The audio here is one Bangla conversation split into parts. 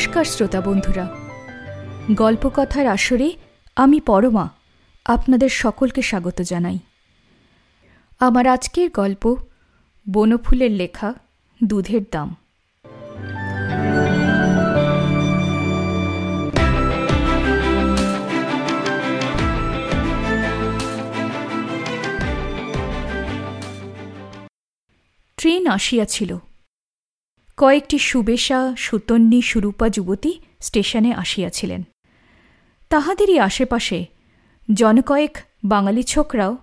নমস্কার শ্রোতা বন্ধুরা। গল্পকথার আসরে আমি পরমা, আপনাদের সকলকে স্বাগত জানাই। আমার আজকের গল্প বনফুলের লেখা, দুধের দাম। ট্রেন আসিয়াছিল। কয়েকটি সুবেশা, সুতন্নি, সুরূপা যুবতী স্টেশনে আসিয়াছিলেন। তাহাদেরই আশেপাশে জনকয়েক বাঙালি ছোকরাও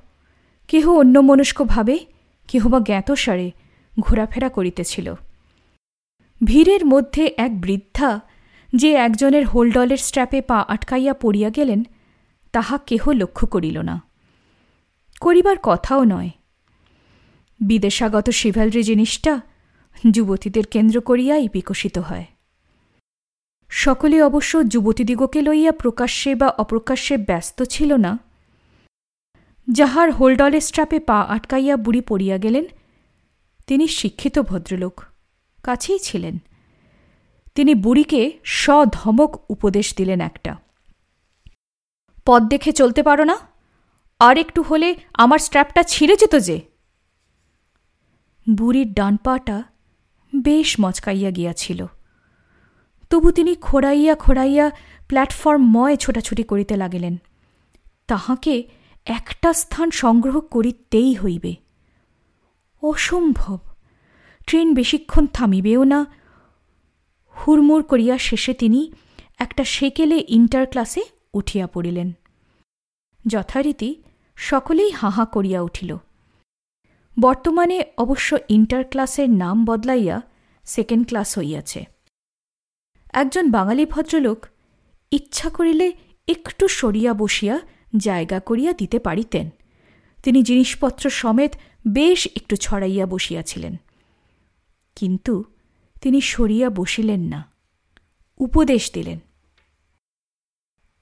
কেহ অন্যমনস্কভাবে কেহ বা জ্ঞাতসারে ঘোরাফেরা করিতেছিল। ভিড়ের মধ্যে এক বৃদ্ধা যে একজনের হোলডলের স্ট্র্যাপে পা আটকাইয়া পড়িয়া গেলেন, তাহা কেহ লক্ষ্য করিল না। করিবার কথাও নয়। বিদেশাগত শিভালরি জিনিসটা যুবতীদের কেন্দ্র করিয়াই বিকশিত হয়। সকলে অবশ্য যুবতীদিগকে লইয়া প্রকাশ্যে বা অপ্রকাশ্যে ব্যস্ত ছিল না। যাহার হোলডলের স্ট্রাপে পা আটকাইয়া বুড়ি পড়িয়া গেলেন, তিনি শিক্ষিত ভদ্রলোক, কাছেই ছিলেন। তিনি বুড়িকে সধমক উপদেশ দিলেন একটা। পদ দেখে চলতে পারো না, আর একটু হলে আমার স্ট্র্যাপটা ছিঁড়ে যেত যে। বুড়ির ডান পাটা বেশ মচকাইয়া গিয়াছিল। তবু তিনি খোড়াইয়া খোড়াইয়া প্ল্যাটফর্মময় ছোটাছুটি করিতে লাগিলেন। তাহাকে একটা স্থান সংগ্রহ করিতেই হইবে। অসম্ভব! ট্রেন বেশিক্ষণ থামিবেও না। হুড়মুড় করিয়া শেষে তিনি একটা সেকেলে ইন্টার ক্লাসে উঠিয়া পড়িলেন। যথারীতি সকলেই হাহা করিয়া উঠিল। বর্তমানে অবশ্য ইন্টার ক্লাসের নাম বদলাইয়া সেকেন্ড ক্লাস হইয়াছে। একজন বাঙালি ভদ্রলোক ইচ্ছা করিলে একটু সরিয়া বসিয়া জায়গা করিয়া দিতে পারিতেন। তিনি জিনিসপত্র সমেত বেশ একটু ছড়াইয়া বসিয়াছিলেন। কিন্তু তিনি সরিয়া বসিলেন না। উপদেশ দিলেন,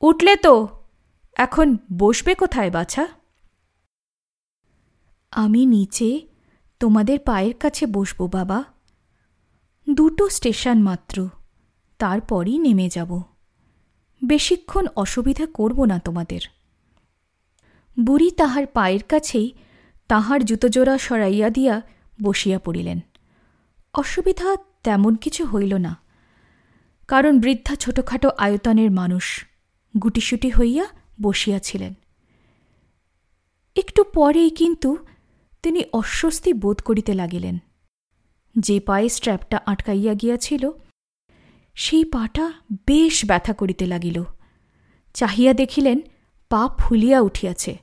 উঠলে তো, এখন বসবে কোথায় বাছা? আমি নিচে তোমাদের পায়ের কাছে বসব, বাবা। দুটো স্টেশন মাত্র, তারপরই নেমে যাব। বেশিক্ষণ অসুবিধা করব না তোমাদের। বুড়ি তাহার পায়ের কাছেই তাহার জুতোজোড়া সরাইয়া দিয়া বসিয়া পড়িলেন। অসুবিধা তেমন কিছু হইল না, কারণ বৃদ্ধা ছোটখাটো আয়তনের মানুষ, গুটিসুটি হইয়া বসিয়াছিলেন। একটু পরেই কিন্তু তিনি অস্বস্তি বোধ করিতে লাগিলেন। যে পায়ে স্ট্র্যাপটা আটকাইয়া গিয়াছিল, সেই পাটা বেশ ব্যথা করিতে লাগিল। চাহিয়া দেখিলেন, পা ফুলিয়া উঠিয়াছে।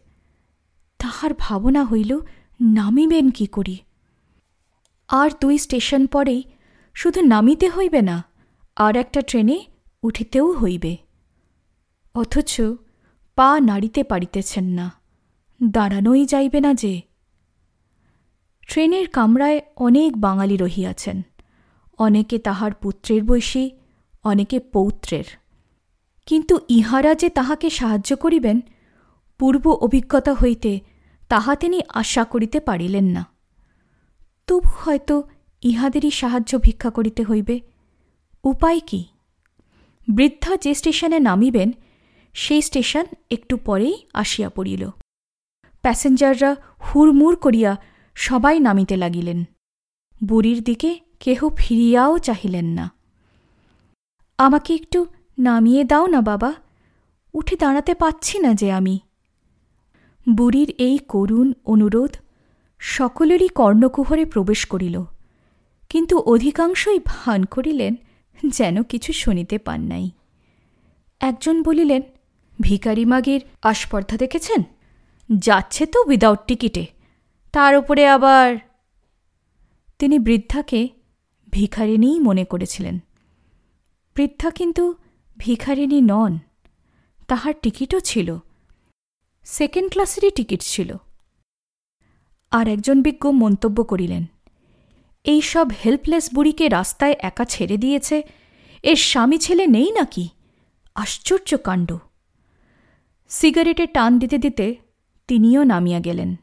তাহার ভাবনা হইল, নামিবেন কি করি? আর দুই স্টেশন পরেই শুধু নামিতে হইবে না, আর একটা ট্রেনে উঠিতেও হইবে। অথচ পা নাড়িতে পারিতেছেন না, দাঁড়ানোই যাইবে না যে। ট্রেনের কামরায় অনেক বাঙালি রহিয়াছেন। অনেকে তাহার পুত্রের বৈশী, অনেকে পৌত্রের। কিন্তু ইহারা যে তাহাকে সাহায্য করিবেন, পূর্ব অভিজ্ঞতা হইতে তাহা তিনি আশা করিতে পারিলেন না। তবু হয়তো ইহাদেরই সাহায্য ভিক্ষা করিতে হইবে। উপায় কি? বৃদ্ধা যে স্টেশনে নামিবেন, সেই স্টেশন একটু পরেই আসিয়া পড়িল। প্যাসেঞ্জাররা হুড়মুড় করিয়া সবাই নামিতে লাগিলেন। বুড়ির দিকে কেহ ফিরিয়াও চাহিলেন না। আমাকে একটু নামিয়ে দাও না বাবা, উঠে দাঁড়াতে পাচ্ছি না যে আমি। বুড়ির এই করুণ অনুরোধ সকলেরই কর্ণকুহরে প্রবেশ করিল, কিন্তু অধিকাংশই ভান করিলেন যেন কিছু শুনিতে পান নাই। একজন বলিলেন ভিকারি মাগির আস্পর্ধা দেখেছেন? যাচ্ছে তো উইদাউট টিকিটে। তার উপরে আবার। তিনি বৃদ্ধাকে ভিখারিণীই মনে করেছিলেন। বৃদ্ধা কিন্তু ভিখারিণী নন, তাহার টিকিটও ছিল। সেকেন্ড ক্লাসেরই টিকিট ছিল। আর একজন বিজ্ঞ মন্তব্য করিলেন, এই সব হেল্পলেস বুড়িকে রাস্তায় একা ছেড়ে দিয়েছে, এর স্বামী ছেলে নেই নাকি? আশ্চর্য কাণ্ড। সিগারেটে টান দিতে দিতে তিনিও নামিয়া গেলেন।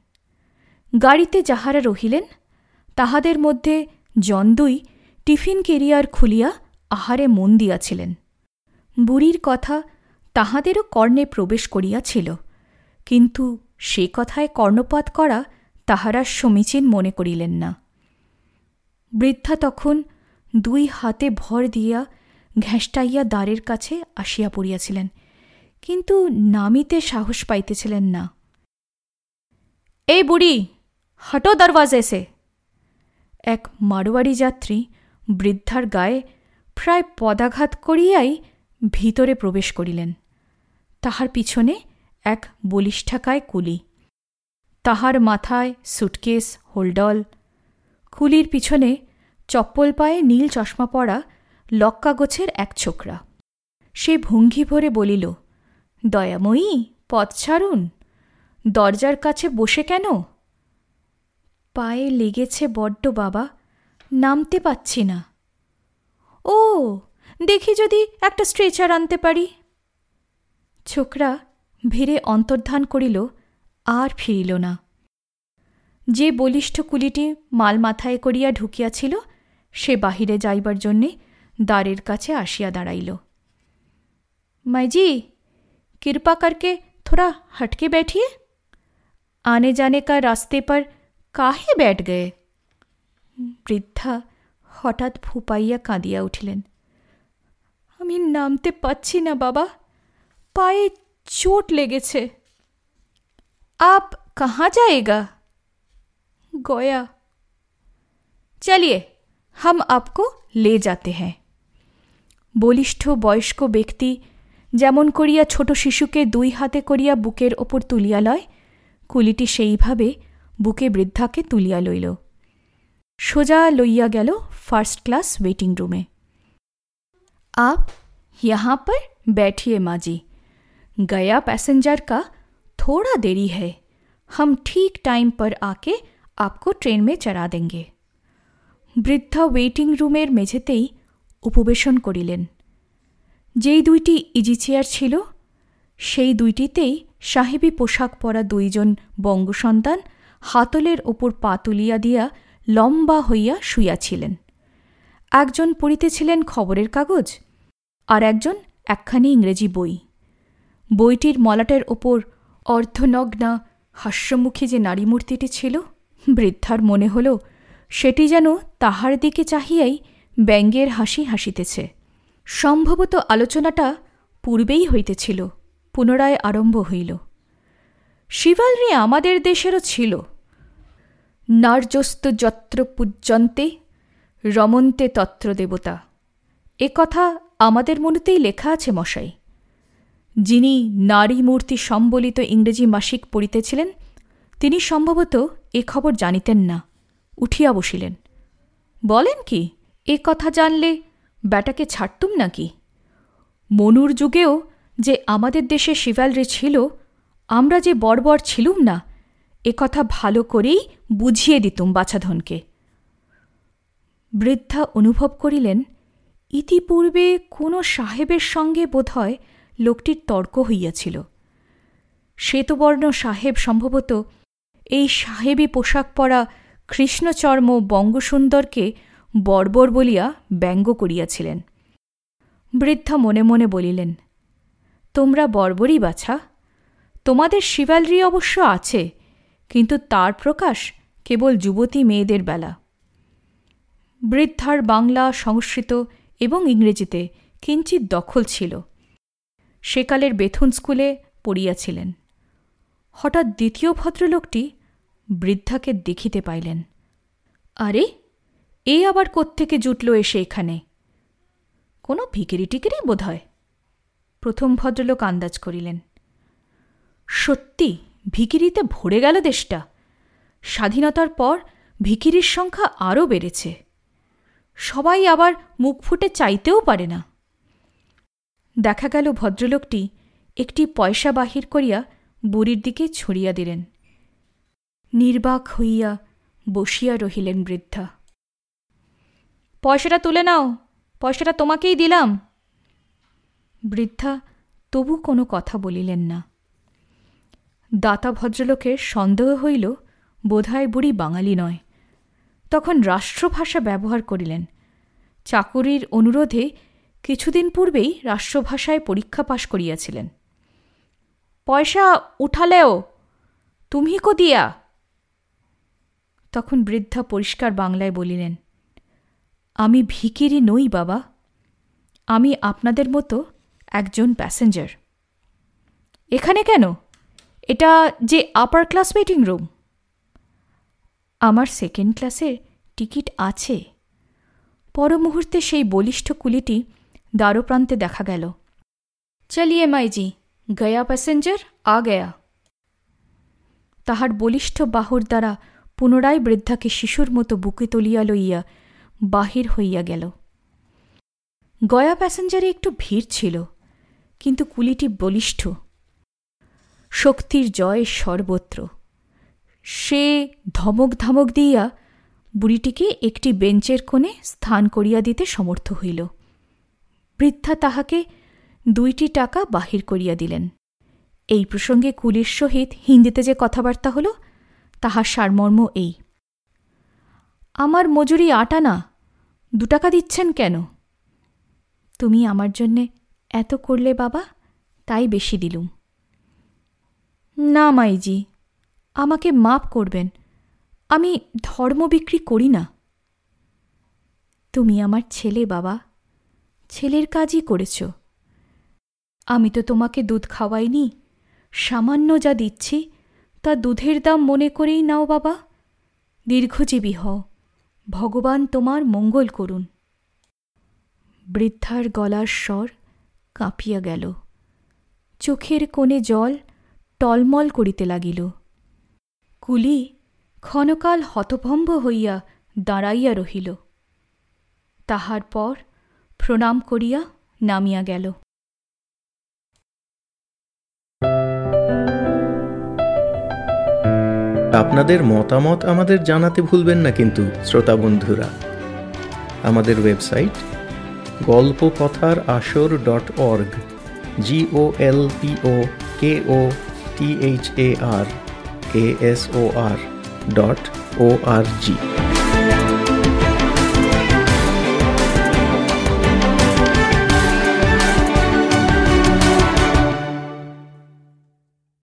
গাড়িতে যাহারা রহিলেন, তাহাদের মধ্যে জন্দুই টিফিন কেরিয়ার খুলিয়া আহারে মন দিয়াছিলেন। বুড়ির কথা তাহাদেরও কর্ণে প্রবেশ করিয়াছিল, কিন্তু সে কথায় কর্ণপাত করা তাহারা সমীচীন মনে করিলেন না। বৃদ্ধা তখন দুই হাতে ভর দিয়া ঘেঁষটাইয়া দ্বারের কাছে আসিয়া পড়িয়াছিলেন, কিন্তু নামিতে সাহস পাইতেছিলেন না। এই বুড়ি হটো দরওয়াজে সে এক মারোয়ারি যাত্রী বৃদ্ধার গায়ে প্রায় পদাঘাত করিয়াই ভিতরে প্রবেশ করিলেন তাহার পিছনে এক বলিষ্ঠাকায় কুলি তাহার মাথায় সুটকেস হোল্ডল কুলির পিছনে চপ্পল পায়ে নীল চশমা পরা লক্কাগোছের এক ছোকরা সে ভঙ্গি ভরে বলিল দয়াময়ী পথ ছাড়ুন দরজার কাছে বসে কেন পায়ে লেগেছে বড্ড বাবা নামতে পাচ্ছি না ও দেখি যদি একটা স্ট্রেচার আনতে পারি ছোকরা ভিড়ে অন্তর্ধান করিল আর ফিরিল না যে বলিষ্ঠ কুলিটি মাল মাথায় করিয়া ঢুকিয়াছিল সে বাহিরে যাইবার জন্যে দ্বারের কাছে আসিয়া দাঁড়াইল মাইজি কৃপা করকে থোড়া হটকে बैठिए आने जाने का रास्ते पर কাহে ব্যাট গয়ে? বৃদ্ধা হঠাৎ ফুপাইয়া কাঁদিয়া উঠিলেন। আমি নামতে পাচ্ছি না বাবা, পায়ে চোট লেগেছে। আপ কাহা যাएगा গয়া। চলিয়ে, হাম আপকো লে যাতে হ্যাঁ বলিষ্ঠ বয়স্ক ব্যক্তি যেমন করিয়া ছোট শিশুকে দুই হাতে করিয়া বুকের ওপর তুলিয়া লয়, কুলিটি সেইভাবে বুকে বৃদ্ধাকে তুলিয়া লইল সোজা লইয়া গেল ফার্স্ট ক্লাস ওয়েটিং রুমে आप यहाँ पर बैठिए माँ जी गया पैसेंजर का थोड़ा देरी है हम ठीक टाइम पर आके आपको ट्रेन में चढ़ा देंगे বৃদ্ধা ওয়েটিং রুমের মেঝেতেই উপবেশন করিলেন যেই দুইটি ইজি চেয়ার ছিল সেই দুইটিতেই সাহেবী পোশাক পরা দুইজন বঙ্গসন্তান হাতলের ওপর পা তুলিয়া দিয়া লম্বা হইয়া শুইয়াছিলেন। একজন পড়িতেছিলেন খবরের কাগজ আর একজন একখানি ইংরেজি বই। বইটির মলাটের ওপর অর্ধনগ্না, হাস্যমুখী যে নারী মূর্তিটি ছিল, বৃদ্ধার মনে হল, সেটি যেন তাহার দিকে চাহিয়াই ব্যঙ্গের হাসি হাসিতেছে। সম্ভবত আলোচনাটা পূর্বেই হইতেছিল, পুনরায় আরম্ভ হইল। শিবালরি আমাদের দেশেরও ছিল। নার্যস্ত যত্র পূজ্যন্তে রমন্তে তত্র দেবতা। এ কথা আমাদের মনেতেই লেখা আছে মশাই। যিনি নারী মূর্তি সম্বলিত ইংরেজি মাসিক পড়িতেছিলেন, তিনি সম্ভবত এ খবর জানিতেন না, উঠিয়া বসিলেন। বলেন কি, এ কথা জানলে ব্যাটাকে ছাড়তুম নাকি? মনুর যুগেও যে আমাদের দেশে শিবালরি ছিল আমরা যে বর্বর ছিলুম না, এ কথা ভালো করেই বুঝিয়ে দিতুম বাছাধনকে। বৃদ্ধা অনুভব করিলেন, ইতিপূর্বে কোনো সাহেবের সঙ্গে বোধহয় লোকটির তর্ক হইয়াছিল। শ্বেতবর্ণ সাহেব সম্ভবত এই সাহেবী পোশাক পরা কৃষ্ণচর্ম বঙ্গসুন্দরকে বর্বর বলিয়া ব্যঙ্গ করিয়াছিলেন। বৃদ্ধা মনে মনে বলিলেন, তোমরা বর্বরই বাছা। তোমাদের শিবালরি অবশ্য আছে, কিন্তু তার প্রকাশ কেবল যুবতী মেয়েদের বেলা। বৃদ্ধার বাংলা সংস্কৃত এবং ইংরেজিতে কিঞ্চিত দখল ছিল। সেকালের বেথুন স্কুলে পড়িয়াছিলেন। হঠাৎ দ্বিতীয় ভদ্রলোকটি বৃদ্ধাকে দেখিতে পাইলেন। আরে, এ আবার কোত্থেকে জুটল এসে এখানে? কোনো ভিকিরি টিকিরি বোধ হয় প্রথম ভদ্রলোক আন্দাজ করিলেন। সত্যি ভিকিরিতে ভরে গেল দেশটা। স্বাধীনতার পর ভিকিরির সংখ্যা আরও বেড়েছে। সবাই আবার মুখ ফুটে চাইতেও পারে না। দেখা গেল ভদ্রলোকটি একটি পয়সা বাহির করিয়া বুড়ির দিকে ছড়িয়া দিলেন। নির্বাক হইয়া বসিয়া রহিলেন বৃদ্ধা। পয়সাটা তুলে নাও, পয়সাটা তোমাকেই দিলাম। বৃদ্ধা তবু কোনো কথা বলিলেন না। দাতা ভদ্রলোকের সন্দেহ হইল, বোধহয় বুড়ি বাঙালি নয়। তখন রাষ্ট্রভাষা ব্যবহার করিলেন। চাকরির অনুরোধে কিছুদিন পূর্বেই রাষ্ট্রভাষায় পরীক্ষা পাশ করিয়াছিলেন। পয়সা উঠালেও, তুমি কো দিয়া তখন বৃদ্ধা পরিষ্কার বাংলায় বলিলেন, আমি ভিকিরি নই বাবা, আমি আপনাদের মতো একজন প্যাসেঞ্জার। এখানে কেন? এটা যে আপার ক্লাস ওয়েটিং রুম আমার সেকেন্ড ক্লাসের টিকিট আছে। পর মুহূর্তে সেই বলিষ্ঠ কুলিটি দ্বারপ্রান্তে দেখা গেল। চলিয়ে মাইজি, গয়া প্যাসেঞ্জার আ গয়া। তাহার বলিষ্ঠ বাহুর দ্বারা পুনরায় বৃদ্ধাকে শিশুর মতো বুকে তলিয়া লইয়া বাহির হইয়া গেল। গয়া প্যাসেঞ্জারে একটু ভিড় ছিল, কিন্তু কুলিটি বলিষ্ঠ। শক্তির জয় সর্বত্র। সে ধমক ধামক দিয়া বুড়িটিকে একটি বেঞ্চের কোণে স্থান করিয়া দিতে সমর্থ হইল। বৃদ্ধা তাহাকে দুইটি টাকা বাহির করিয়া দিলেন। এই প্রসঙ্গে কুলির সহিত হিন্দিতে যে কথাবার্তা হল, তাহার সারমর্ম এই। আমার মজুরি আটা না, দু টাকা দিচ্ছেন কেন? তুমি আমার জন্যে এত করলে বাবা, তাই বেশি দিলুম। না, মাইজি, আমাকে মাপ করবেন। আমি ধর্ম বিক্রি করি না। তুমি আমার ছেলে, বাবা। ছেলের কাজই করেছ। আমি তো তোমাকে দুধ খাওয়াইনি। সামান্য যা দিচ্ছি, তা দুধের দাম মনে করেই নাও, বাবা। দীর্ঘজীবী হও। ভগবান তোমার মঙ্গল করুন। বৃদ্ধার গলার স্বর কাঁপিয়া গেল। চোখের কোণে জল টলমল করিতে লাগিল। কুলি ক্ষণকাল হতভম্ব হইয়া দাঁড়াইয়া রহিল। তাহার পর প্রণাম করিয়া নামিয়া গেল। আপনাদের মতামত আমাদের জানাতে ভুলবেন না কিন্তু, শ্রোতা বন্ধুরা। আমাদের ওয়েবসাইট গল্প কথার আসর dot org G O L P O K O T H A R A S O R dot O R G.